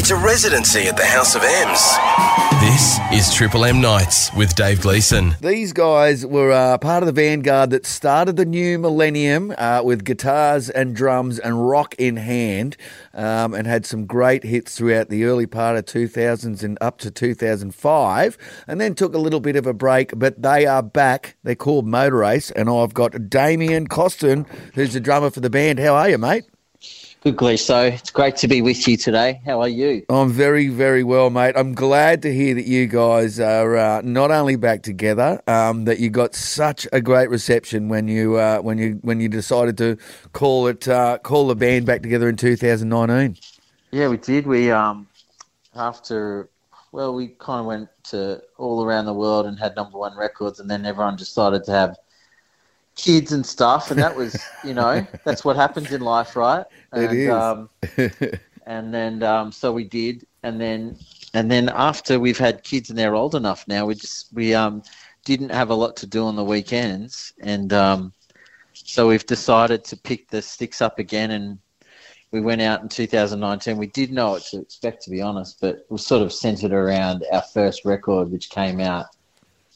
It's a residency at the House of M's. This is Triple M Nights with Dave Gleeson. These guys were uh, part of the vanguard that started the new millennium uh, with guitars and drums and rock in hand um, and had some great hits throughout the early part of 2000s and up to 2005 and then took a little bit of a break, but they are back. They're called Motor Ace and I've got Damian Costin, who's the drummer for the band. How are you, mate? Good, Gleeso it's great to be with you today. How are you? I'm very, very well, mate. I'm glad to hear that you guys are uh, not only back together, um, that you got such a great reception when you uh, when you when you decided to call it uh, call the band back together in 2019. Yeah, we did. We um after well, we kind of went to all around the world and had number one records, and then everyone decided to have kids and stuff, and that was, you know, that's what happens in life, right? And, It is. Um, and then um, so we did, and then and then after we've had kids and they're old enough now, we just we um didn't have a lot to do on the weekends, and um, so we've decided to pick the sticks up again and. We went out in 2019. We did know what to expect, to be honest, but it was sort of centered around our first record, which came out,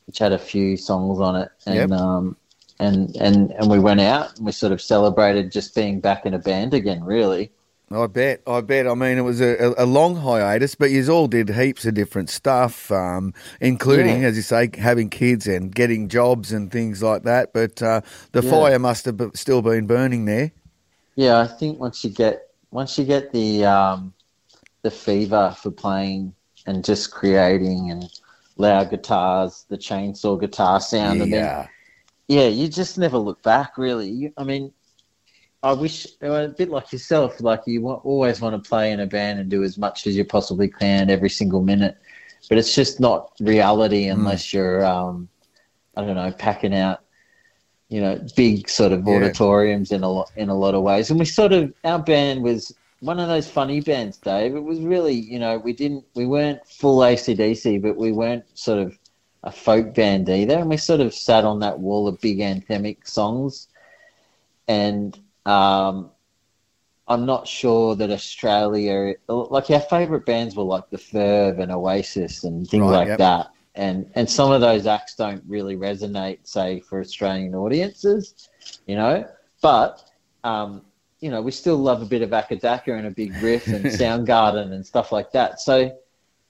which had a few songs on it, and Yep. um, and and and we went out and we sort of celebrated just being back in a band again. Really, I bet, I bet. I mean, it was a, a- long hiatus, but you all did heaps of different stuff, um, including, Yeah. as you say, having kids and getting jobs and things like that. But uh, the Yeah. fire must have still been burning there. yeah. I think once you get once you get the um, the fever for playing and just creating and loud guitars, the chainsaw guitar sound, and then yeah, you just never look back, really. You, I mean, I wish a bit like yourself, like you always want to play in a band and do as much as you possibly can every single minute, but it's just not reality unless you're, um, I don't know, packing out, you know, big sort of Yeah. auditoriums in a lot in a lot of ways. And we sort of our band was one of those funny bands, Dave. It was really, you know, we didn't, we weren't full ACDC, but we weren't sort of a folk band either, and we sort of sat on that wall of big anthemic songs. And um, I'm not sure that Australia, like our favourite bands were like the Verve and Oasis and things Right, like yep. that. And and some of those acts don't really resonate, say, for Australian audiences, you know. But um, you know, we still love a bit of Acca Dacca and a big riff and Soundgarden and stuff like that. So,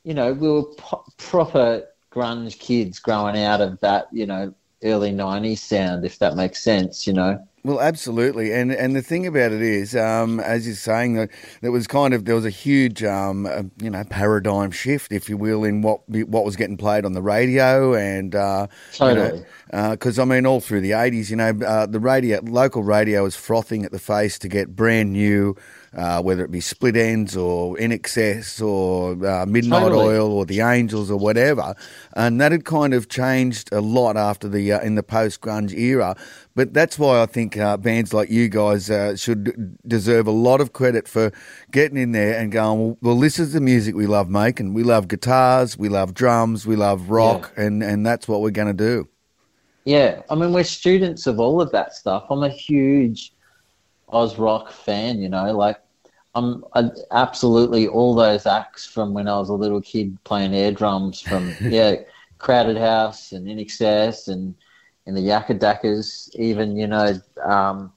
you know, we were po- proper grunge kids growing out of that, you know, early 90s sound, if that makes sense, you know. Well, absolutely, and and the thing about it is, um, as you're saying, that there was kind of there was a huge, um, uh, you know, paradigm shift, if you will, in what what was getting played on the radio, and uh, Totally. because I mean, all through the '80s, you know, uh, the radio, local radio was frothing at the face to get brand new, uh, whether it be Split Enz or INXS or uh, Midnight Totally. Oil or the Angels or whatever, and that had kind of changed a lot after the uh, in the post grunge era. But that's why I think uh, bands like you guys uh, should deserve a lot of credit for getting in there and going, well, well, this is the music we love making. We love guitars, we love drums, we love rock, and, and that's what we're going to do. Yeah, I mean, we're students of all of that stuff. I'm a huge Oz rock fan, you know, like I'm I, absolutely all those acts from when I was a little kid playing air drums from, yeah, Crowded House and INXS and, and the Acca Daccas, even, you know, um,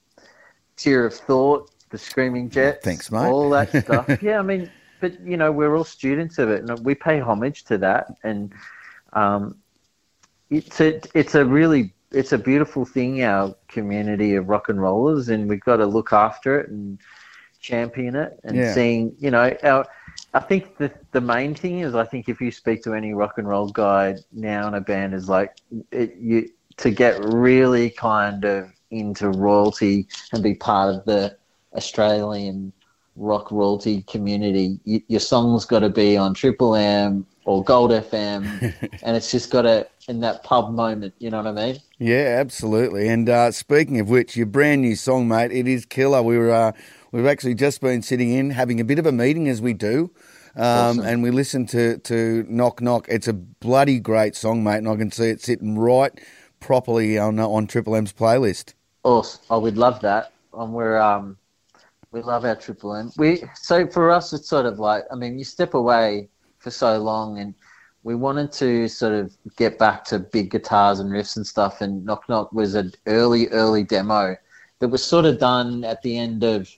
Tear of Thought, the Screaming Jets. Thanks, mate. All that stuff. yeah, I mean, but, you know, we're all students of it and we pay homage to that. And, um, it's a it's a really it's a beautiful thing our community of rock and rollers and we've got to look after it and champion it and Yeah. seeing you know our I think the the main thing is I think if you speak to any rock and roll guy now in a band is like it, you to get really kind of into royalty and be part of the Australian rock royalty community, y your song's got to be on Triple M or Gold FM, and it's just got to in that pub moment. You know what I mean? Yeah, absolutely. And uh, speaking of which, your brand new song, mate, it is killer. We were uh, we've actually just been sitting in having a bit of a meeting as we do. Um, Awesome. And we listened to, to Knock Knock. It's a bloody great song, mate, and I can see it sitting right properly on on Triple M's playlist. Awesome. I would love that. And we're um, We love our Triple M. We so for us, it's sort of like I mean, you step away for so long, and we wanted to sort of get back to big guitars and riffs and stuff. And Knock Knock was an early, early demo that was sort of done at the end of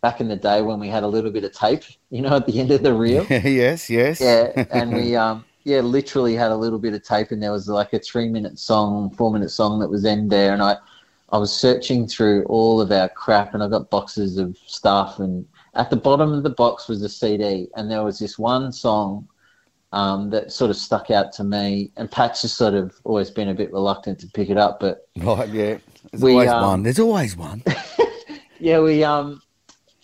back in the day when we had a little bit of tape, you know, at the end of the reel. yes, yes. Yeah, and we um yeah, literally had a little bit of tape, and there was like a three minute song, four minute song that was in there, and I I was searching through all of our crap, and I got boxes of stuff, and at the bottom of the box was a CD, and there was this one song um, that sort of stuck out to me. And Pat's just sort of always been a bit reluctant to pick it up, but right, yeah, there's we, always um, one. There's always one. yeah, we um,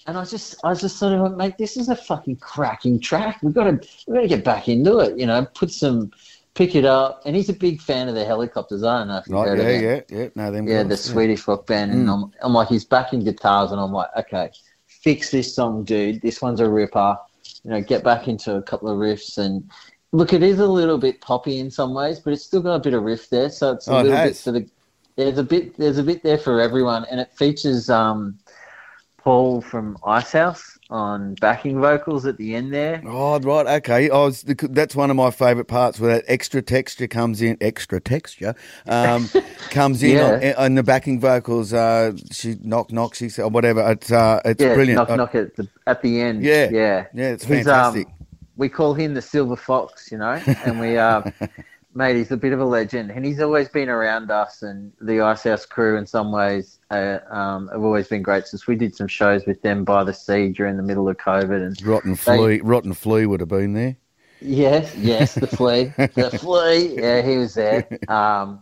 and I just, I was just sort of like, mate, this is a fucking cracking track. We've got to, we've got to get back into it. You know, put some, pick it up. And he's a big fan of the. I know if you've right, heard yeah. Yeah, yeah, no, them yeah, guys, the yeah. Swedish rock band. Mm. And I'm, I'm like, he's backing guitars, and I'm like, okay, fix this song, dude. This one's a ripper. You know, get back into a couple of riffs and look. It is a little bit poppy in some ways, but it's still got a bit of riff there. So it's a oh, little it bit for the. There's a bit. There's a bit there for everyone, and it features um, Paul from Icehouse on backing vocals at the end there. Oh, right, okay. I was, that's one of my favourite parts where that extra texture comes in. Extra texture um, comes in yeah. on, on, the backing vocals. Uh, she knock knock. She said whatever. It's uh, it's yeah, brilliant. Knock knock at the at the end. Yeah, yeah, yeah. It's um, fantastic. Um, we call him the silver fox, you know, and we uh, mate, he's a bit of a legend, and he's always been around us and the Icehouse crew. In some ways, uh, um, have always been great since we did some shows with them by the sea during the middle of COVID. And Rotten Flea, Rotten Flea would have been there. Yes, yes, the flea, the flea. Yeah, he was there. Um,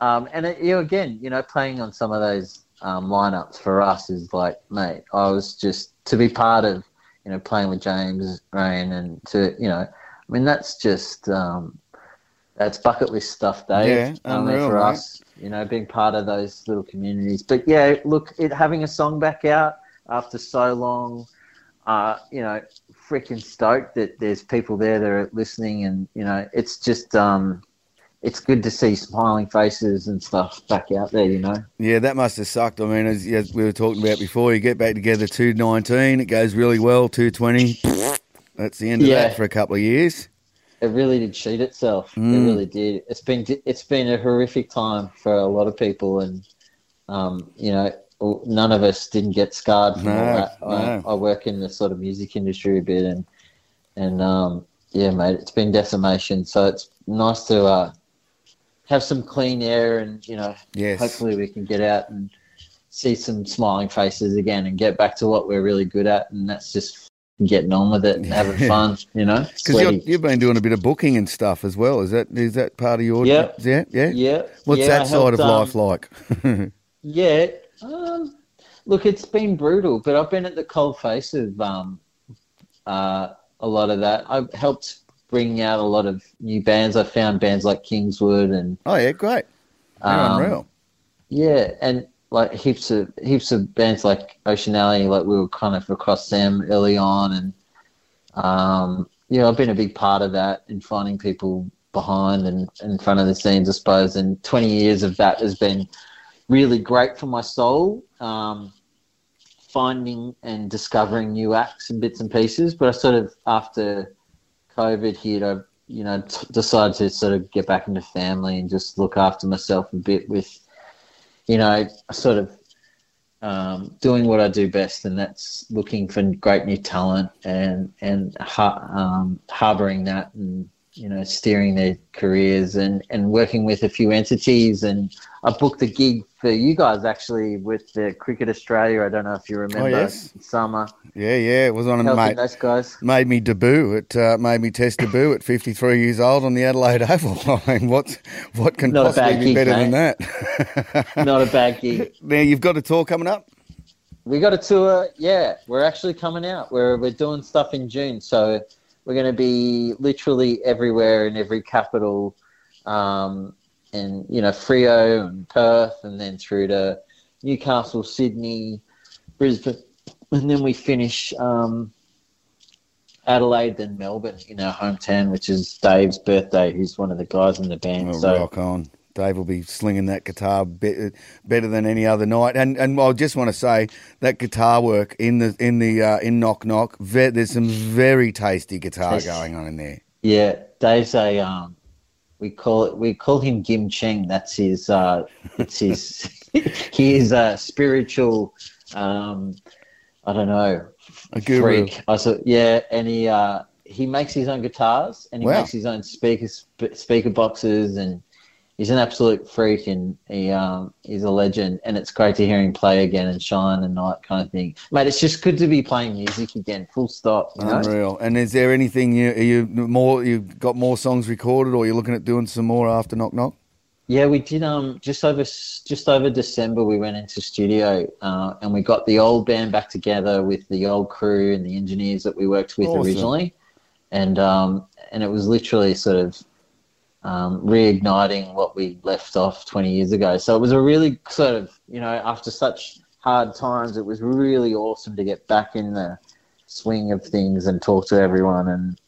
um, and it, you know, again, you know, playing on some of those um, lineups for us is like, mate, I was just to be part of, you know, playing with James Reyne and to, you know, I mean, that's just um, that's bucket list stuff, Dave. Yeah, unreal, for mate. us, you know, being part of those little communities. But yeah, look, it having a song back out after so long, uh, you know, freaking stoked that there's people there that are listening, and you know, it's just um, it's good to see smiling faces and stuff back out there, you know. Yeah, that must have sucked. I mean, as, as we were talking about before, you get back together two nineteen, it goes really well. Two twenty, that's the end of yeah. that for a couple of years it really did cheat itself. Mm. It really did. It's been it's been a horrific time for a lot of people, and um, you know, none of us didn't get scarred from no, all that. No. I, I, work in the sort of music industry a bit, and and um, yeah, mate, it's been decimation. So it's nice to uh, have some clean air, and you know, yes. hopefully we can get out and see some smiling faces again, and get back to what we're really good at, and that's just getting on with it and having fun, you know. Because you've been doing a bit of booking and stuff as well. Is that is that part of your? Yeah, yeah, yeah. yeah What's yeah, that I side helped, of life um, like? yeah, um, look, it's been brutal, but I've been at the cold face of um, uh, a lot of that. I've helped bring out a lot of new bands. I found bands like Kingswood and oh yeah, great, um, unreal. Yeah, and like heaps of heaps of bands like Ocean Alley, like we were kind of across them early on, and um, yeah, I've been a big part of that in finding people behind and in front of the scenes, I suppose. And 20 years of that has been really great for my soul, um, finding and discovering new acts and bits and pieces. But I sort of after COVID hit, I you know t- decided to sort of get back into family and just look after myself a bit with you know, sort of um, doing what I do best, and that's looking for great new talent and and ha- um, harboring that and you know steering their careers and and working with a few entities and I booked a gig for you guys actually with the Cricket Australia. I don't know if you remember oh, yes. summer. Yeah yeah it was on a mate those guys. made me debut it uh, made me test debut at 53 years old on the Adelaide Oval. I mean what what can Not possibly be gig, better mate. than that? Not a bad gig. Now you've got a tour coming up? We got a tour yeah. We're actually coming out. We're we're doing stuff in June. So we're going to be literally everywhere in every capital, um, and you know Freo and Perth, and then through to Newcastle, Sydney, Brisbane, and then we finish um, Adelaide, then Melbourne in our hometown, which is Dave's birthday. Who's one of the guys in the band. Oh, so, rock on! Dave will be slinging that guitar be- better than any other night. And and I just want to say that guitar work in the in the uh, in Knock Knock, ve- there's some very tasty guitar going on in there. Yeah, Dave's a um, we call it we call him Gim Cheng. That's his. Uh, it's his. he is a spiritual. Um, I don't know. A guru. Freak. I said, yeah, and he uh, he makes his own guitars and he Wow. makes his own speakers, sp- speaker boxes, and he's an absolute freak. And he um, he's a legend. And it's great to hear him play again and shine and that kind of thing, mate. It's just good to be playing music again. Full stop. You know? Unreal. And is there anything you are you more you got more songs recorded, or you're looking at doing some more after Knock Knock? Yeah, we did. Um, just over just over December, we went into studio uh, and we got the old band back together with the old crew and the engineers that we worked with Awesome. originally, and um, and it was literally sort of um, reigniting what we left off twenty years ago. So it was a really sort of you know after such hard times, it was really awesome to get back in the swing of things and talk to everyone and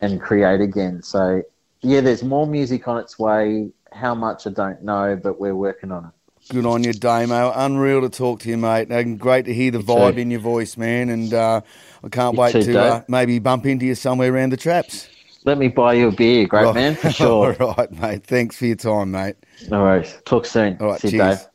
and create again. So yeah, there's more music on its way. How much I don't know, but we're working on it. Good on you, Damo. Unreal to talk to you, mate. And great to hear the You vibe too. in your voice, man. And uh, I can't You wait too, to uh, maybe bump into you somewhere around the traps. Let me buy you a beer, great Right. man, for sure. All right, mate. Thanks for your time, mate. No worries. Talk soon. All right, See you, cheers. Dave.